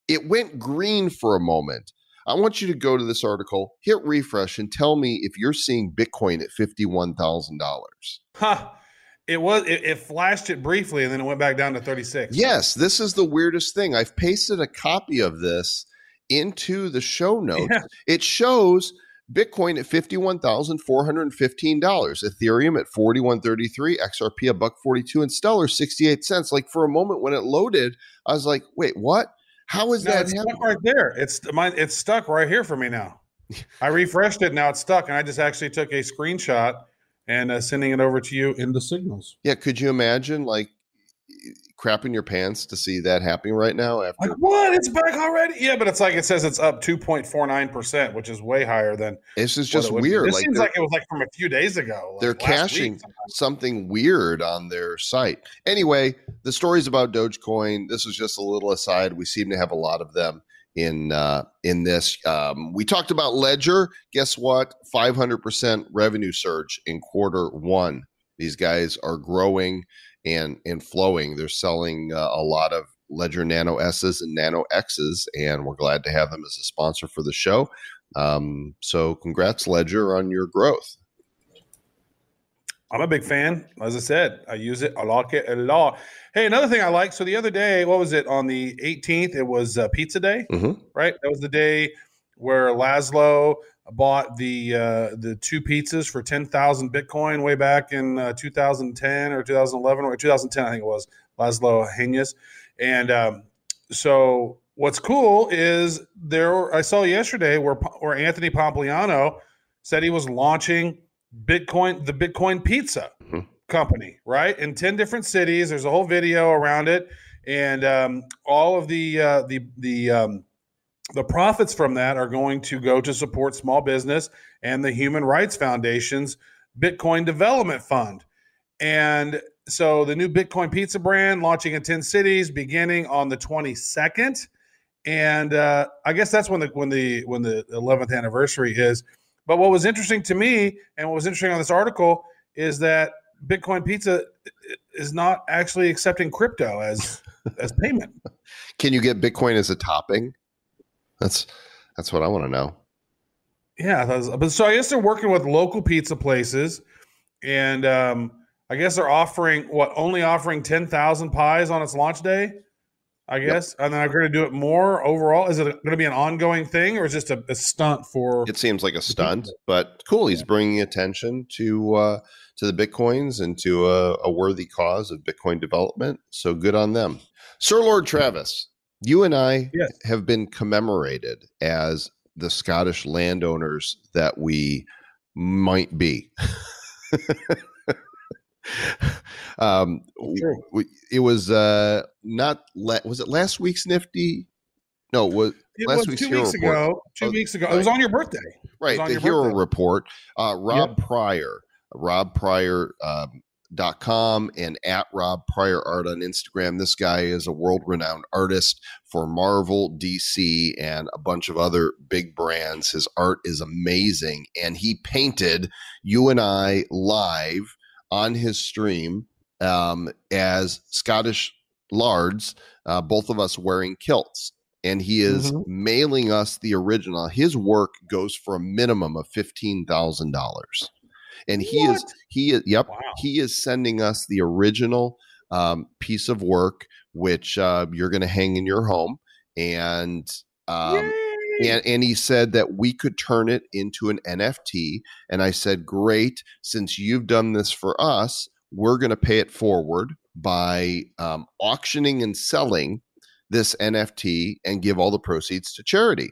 it went green for a moment. I want you to go to this article, hit refresh, and tell me if you're seeing Bitcoin at fifty-one thousand dollars. Huh. It was it, it flashed it briefly and then it went back down to 36. Yes, this is the weirdest thing. I've pasted a copy of this into the show notes. Yeah. It shows Bitcoin at $51,415, Ethereum at 4133, XRP a buck 42 and Stellar 68 cents. Like for a moment when it loaded, I was like, "Wait, what? How is No, that it's happening?" stuck right there. It's mine. It's stuck right here for me now. I refreshed it. Now it's stuck, and I just actually took a screenshot and uh, sending it over to you in the signals. Yeah, could you imagine like crapping your pants to see that happening right now after Like what? It's back already? Yeah, but it's like it says it's up two point four nine percent, which is way higher than. This is just it be. weird. This like seems like it was like from a few days ago. like they're caching something weird on their site. Anyway, the stories about Dogecoin. This is just a little aside. We seem to have a lot of them in uh, in this. Um, we talked about Ledger. Guess what? Five hundred percent revenue surge in quarter one. These guys are growing and and flowing. They're selling uh, a lot of Ledger Nano S's and Nano X's, and we're glad to have them as a sponsor for the show. Um, so, congrats, Ledger, on your growth. I'm a big fan. As I said, I use it. I like it a lot. Hey, another thing I like. So the other day, what was it? On the 18th, it was uh, Pizza Day, Mhm. right? That was the day where Laszlo bought the uh, the two pizzas for 10,000 Bitcoin way back in uh, 2010 or 2011 or 2010, I think it was Laszlo Hanyecz. And um, so what's cool is there. I saw yesterday where where Anthony Pompliano said he was launching Bitcoin, the Bitcoin Pizza Mhm. company, right? In 10 different cities. There's a whole video around it. And um, all of the uh, the the um, the profits from that are going to go to support small business and the Human Rights Foundation's Bitcoin Development Fund. And so the new Bitcoin Pizza brand launching in 10 cities beginning on the 22nd. And uh, I guess that's when the when the when the 11th anniversary is. But what was interesting to me and what was interesting on this article is that Bitcoin Pizza is not actually accepting crypto as as payment. Can you get Bitcoin as a topping? That's That's what I want to know. Yeah, but so I guess they're working with local pizza places, and um, I guess they're offering what only offering ten thousand pies on its launch day. I guess, and then I'm going to do it more overall. Is it going to be an ongoing thing, or is just a, a stunt for? It seems like a stunt, but cool. He's bringing attention to uh, to the bitcoins and to a, a worthy cause of Bitcoin development. So good on them, Sir Lord Travis. You and I Yes. have been commemorated as the Scottish landowners that we might be. um, we, it was uh, not la- was it last week's Nifty? No, was It last was week's two Hero weeks Report. ago. Two Oh, weeks ago. It was on your birthday. right the hero birthday. report uh rob prior rob prior um, dot com and at rob prior art on instagram this guy is a world-renowned artist for marvel dc and a bunch of other big brands his art is amazing and he painted you and i live on his stream um, as scottish lards uh, both of us wearing kilts and he is Mhm. mailing us the original. His work goes for a minimum of fifteen thousand dollars, and he is he is yep Wow. he is sending us the original um, piece of work, which uh, you're going to hang in your home, and um! And, and he said that we could turn it into an NFT. And I said, Great, since you've done this for us, we're going to pay it forward by um, auctioning and selling this NFT and give all the proceeds to charity.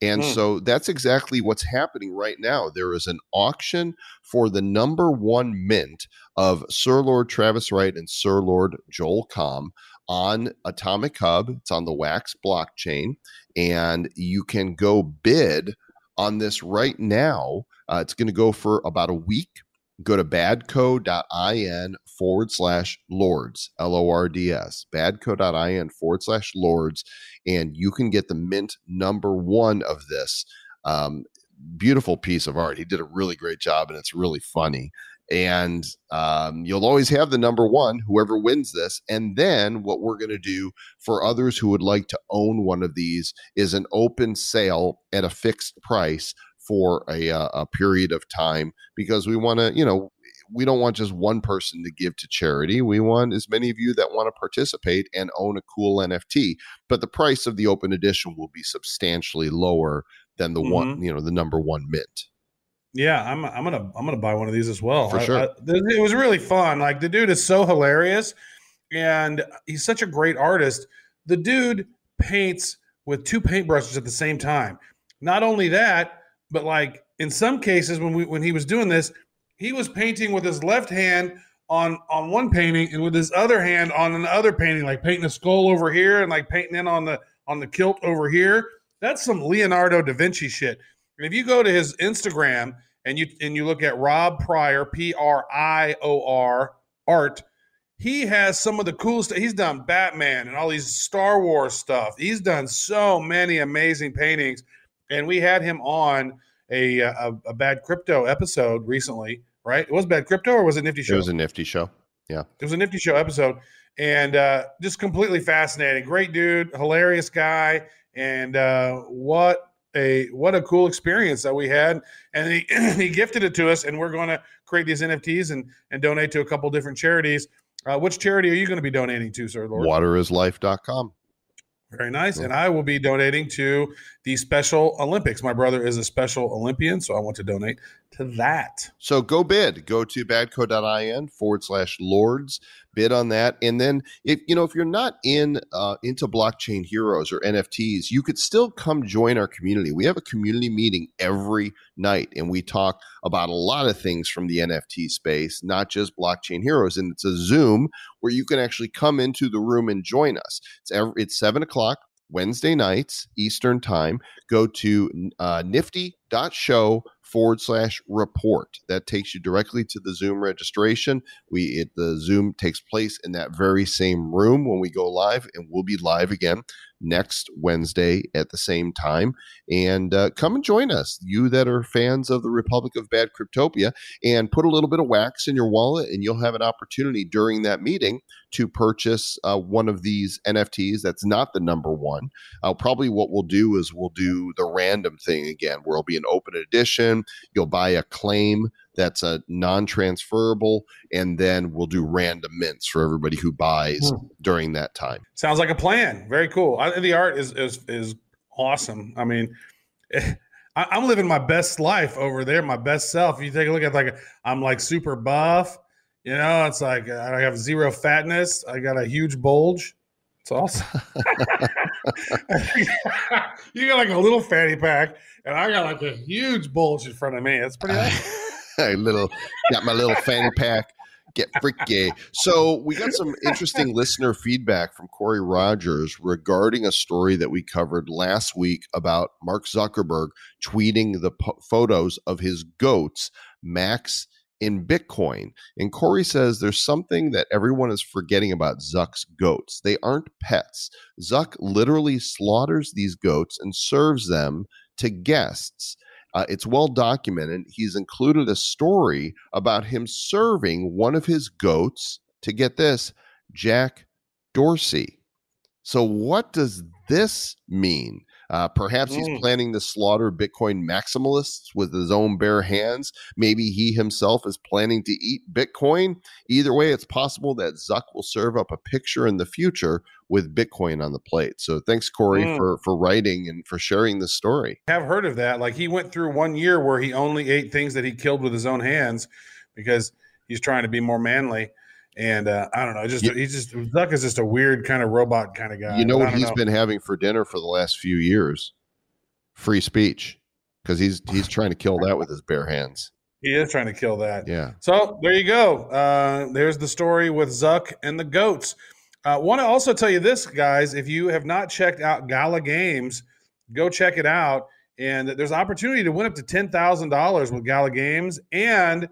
And Hmm. so that's exactly what's happening right now. There is an auction for the number one mint of Sir Lord Travis Wright and Sir Lord Joel Comm on Atomic Hub. It's on the Wax blockchain and you can go bid on this right now. Uh, it's going to go for about a week. Go to badco.in forward slash lords, L O R D S, badco.in forward slash lords, and you can get the mint number one of this. Um, beautiful piece of art. He did a really great job, and it's really funny. And um, you'll always have the number one, whoever wins this. And then what we're going to do for others who would like to own one of these is an open sale at a fixed price for a, uh, a period of time because we want to, you know, we don't want just one person to give to charity. We want as many of you that want to participate and own a cool NFT. But the price of the open edition will be substantially lower than the one, you know, the number one mint. Yeah, I'm I'm gonna I'm gonna buy one of these as well. For I- sure. I- it was really fun. Like the dude is so hilarious, and he's such a great artist. The dude paints with two paintbrushes at the same time. Not only that, but like in some cases when we when he was doing this, he was painting with his left hand on on one painting and with his other hand on another painting, like painting a skull over here and like painting in on the on the kilt over here. That's some Leonardo da Vinci shit. And if you go to his Instagram and you and you look at Rob Prior, P R I O R art, he has some of the coolest. He's done Batman and all these Star Wars stuff. He's done so many amazing paintings, and we had him on a a, a bad crypto episode recently. Right? It was bad crypto, or was it Nifty Show? It was a nifty show. Yeah, it was a Nifty Show episode, and uh, just completely fascinating. Great dude, hilarious guy, and uh, what a what a cool experience that we had. And he he gifted it to us, and we're going to create these NFTs and and donate to a couple different charities. Uh, which charity are you going to be donating to, Sir Lord? Waterislife.com. Very nice. Cool. And I will be donating to the Special Olympics. My brother is a Special Olympian, so I want to donate to that. So go bid. Go to badco.in forward slash lords. Bid on that. And then if you know if you're not in uh, into blockchain heroes or NFTs, you could still come join our community. We have a community meeting every night and we talk about a lot of things from the NFT space, not just blockchain heroes. And it's a Zoom where you can actually come into the room and join us. It's every, it's seven o'clock Wednesday nights Eastern time. Go to uh, nifty.show forward slash report. That takes you directly to the Zoom registration. We it, the Zoom takes place in that very same room when we go live, and we'll be live again next Wednesday at the same time. And uh, come and join us, you that are fans of the Republic of Bad Cryptopia, and put a little bit of wax in your wallet, and you'll have an opportunity during that meeting to purchase uh, one of these NFTs that's not the number one. Uh, probably what we'll do is we'll do the random thing again, where it'll be an open edition. You'll buy a claim that's a non-transferable, and then we'll do random mints for everybody who buys Hmm. during that time. Sounds like a plan. Very cool. I, the art is is is awesome. I mean, I, I'm living my best life over there, my best self. You take a look at like I'm like super buff. You know, it's like I have zero fatness. I got a huge bulge. It's awesome. you got like a little fanny pack, and I got like a huge bulge in front of me. It's pretty awesome. little got my little fanny pack get freaky. So we got some interesting listener feedback from corey rogers regarding a story that we covered last week about mark zuckerberg tweeting the po- photos of his goats max in bitcoin. And corey says there's something that everyone is forgetting about zuck's goats. They aren't pets. Zuck literally slaughters these goats and serves them to guests uh, it's well documented. He's included a story about him serving one of his goats to get this, Jack Dorsey. So, what does this mean? Uh, perhaps he's Mm. planning to slaughter Bitcoin maximalists with his own bare hands. Maybe he himself is planning to eat Bitcoin. Either way, it's possible that Zuck will serve up a picture in the future with Bitcoin on the plate. So, thanks, Corey, Mm. for for writing and for sharing the story. have heard of that. Like he went through one year where he only ate things that he killed with his own hands because he's trying to be more manly. And uh, I don't know, just You- he's just Zuck is just a weird kind of robot kind of guy. you know what he's been having for dinner for the last few years? Free speech, because he's he's trying to kill that with his bare hands. He is trying to kill that. Yeah, So there you go. Uh, there's the story with Zuck and the goats. Uh, Want to also tell you this, guys. If you have not checked out Gala Games, go check it out. And there's opportunity to win up to ten thousand dollars with Gala Games, and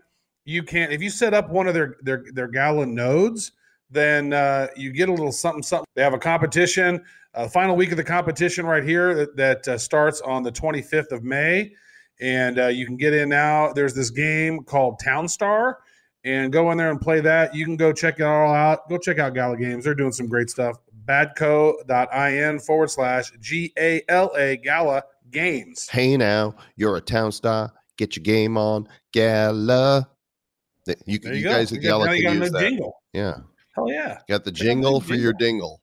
you can't if you set up one of their their their Gala nodes, then uh, you get a little something something. They have a competition. Uh, final week of the competition right here that, that uh, starts on the 25th of May, and uh, you can get in now. There's this game called Town Star and go in there and play that. You can go check it all out. Go check out Gala Games. They're doing some great stuff. Badco.in forward slash G A L A Gala Games. hey now, you're a town star. Get your game on, Gala. You, you, you, guys at got, Gala now you can got use the that. jingle. Yeah, Hell yeah. got the got the jingle for your dingle.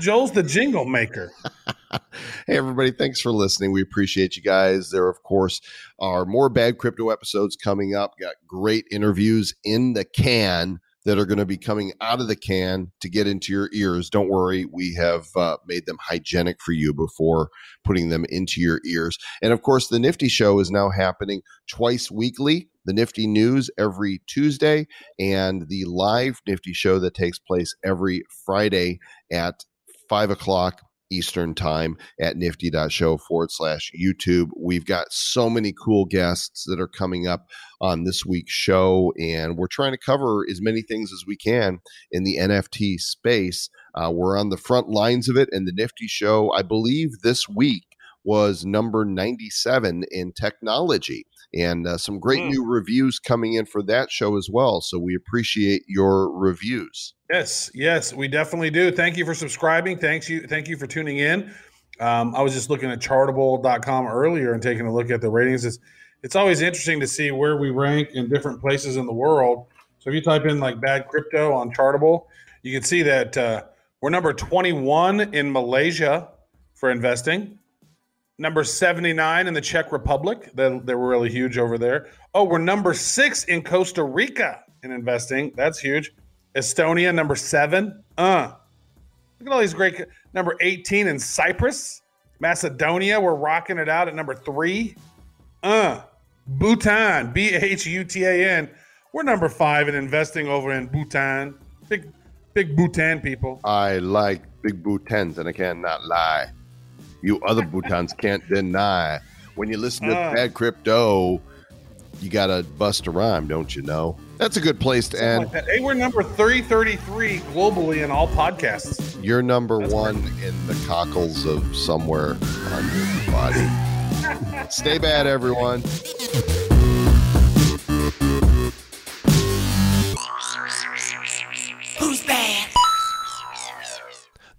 Joel's the jingle maker. hey everybody thanks for listening we appreciate you guys there of course are more bad crypto episodes coming up got great interviews in the can that are going to be coming out of the can to get into your ears. Don't worry we have uh, made them hygienic for you before putting them into your ears. And of course the nifty show is now happening twice weekly. The nifty news every tuesday and the live nifty show that takes place every friday at five o'clock Eastern time at nifty.show forward slash YouTube. We've got so many cool guests that are coming up on this week's show, and we're trying to cover as many things as we can in the NFT space. Uh, we're on the front lines of it, and the Nifty Show, I believe this week was number 97 in technology. And uh, some great Mm. new reviews coming in for that show as well. So we appreciate your reviews. Yes, yes, we definitely do. Thank you for subscribing. Thanks you, thank you for tuning in. Um, I was just looking at chartable.com earlier and taking a look at the ratings. It's it's always interesting to see where we rank in different places in the world. So if you type in like bad crypto on Chartable, you can see that uh, we're number 21 in Malaysia for investing. Number 79 in the Czech Republic. They, they were really huge over there. Oh, we're number six in Costa Rica in investing. That's huge. Estonia, number seven. Uh, look at all these great. Number 18 in Cyprus. Macedonia, we're rocking it out at number three. Uh, Bhutan, B H U T A N. We're number five in investing over in Bhutan. Big, big Bhutan people. I like big Bhutans, and I cannot lie. You other Bhutans can't deny. When you listen to Ah. bad crypto, you gotta bust a rhyme, don't you know? That's a good place to end. Like. Hey, we're number 333 globally in all podcasts. You're number That's one in the cockles of somewhere on your body. Stay bad, everyone.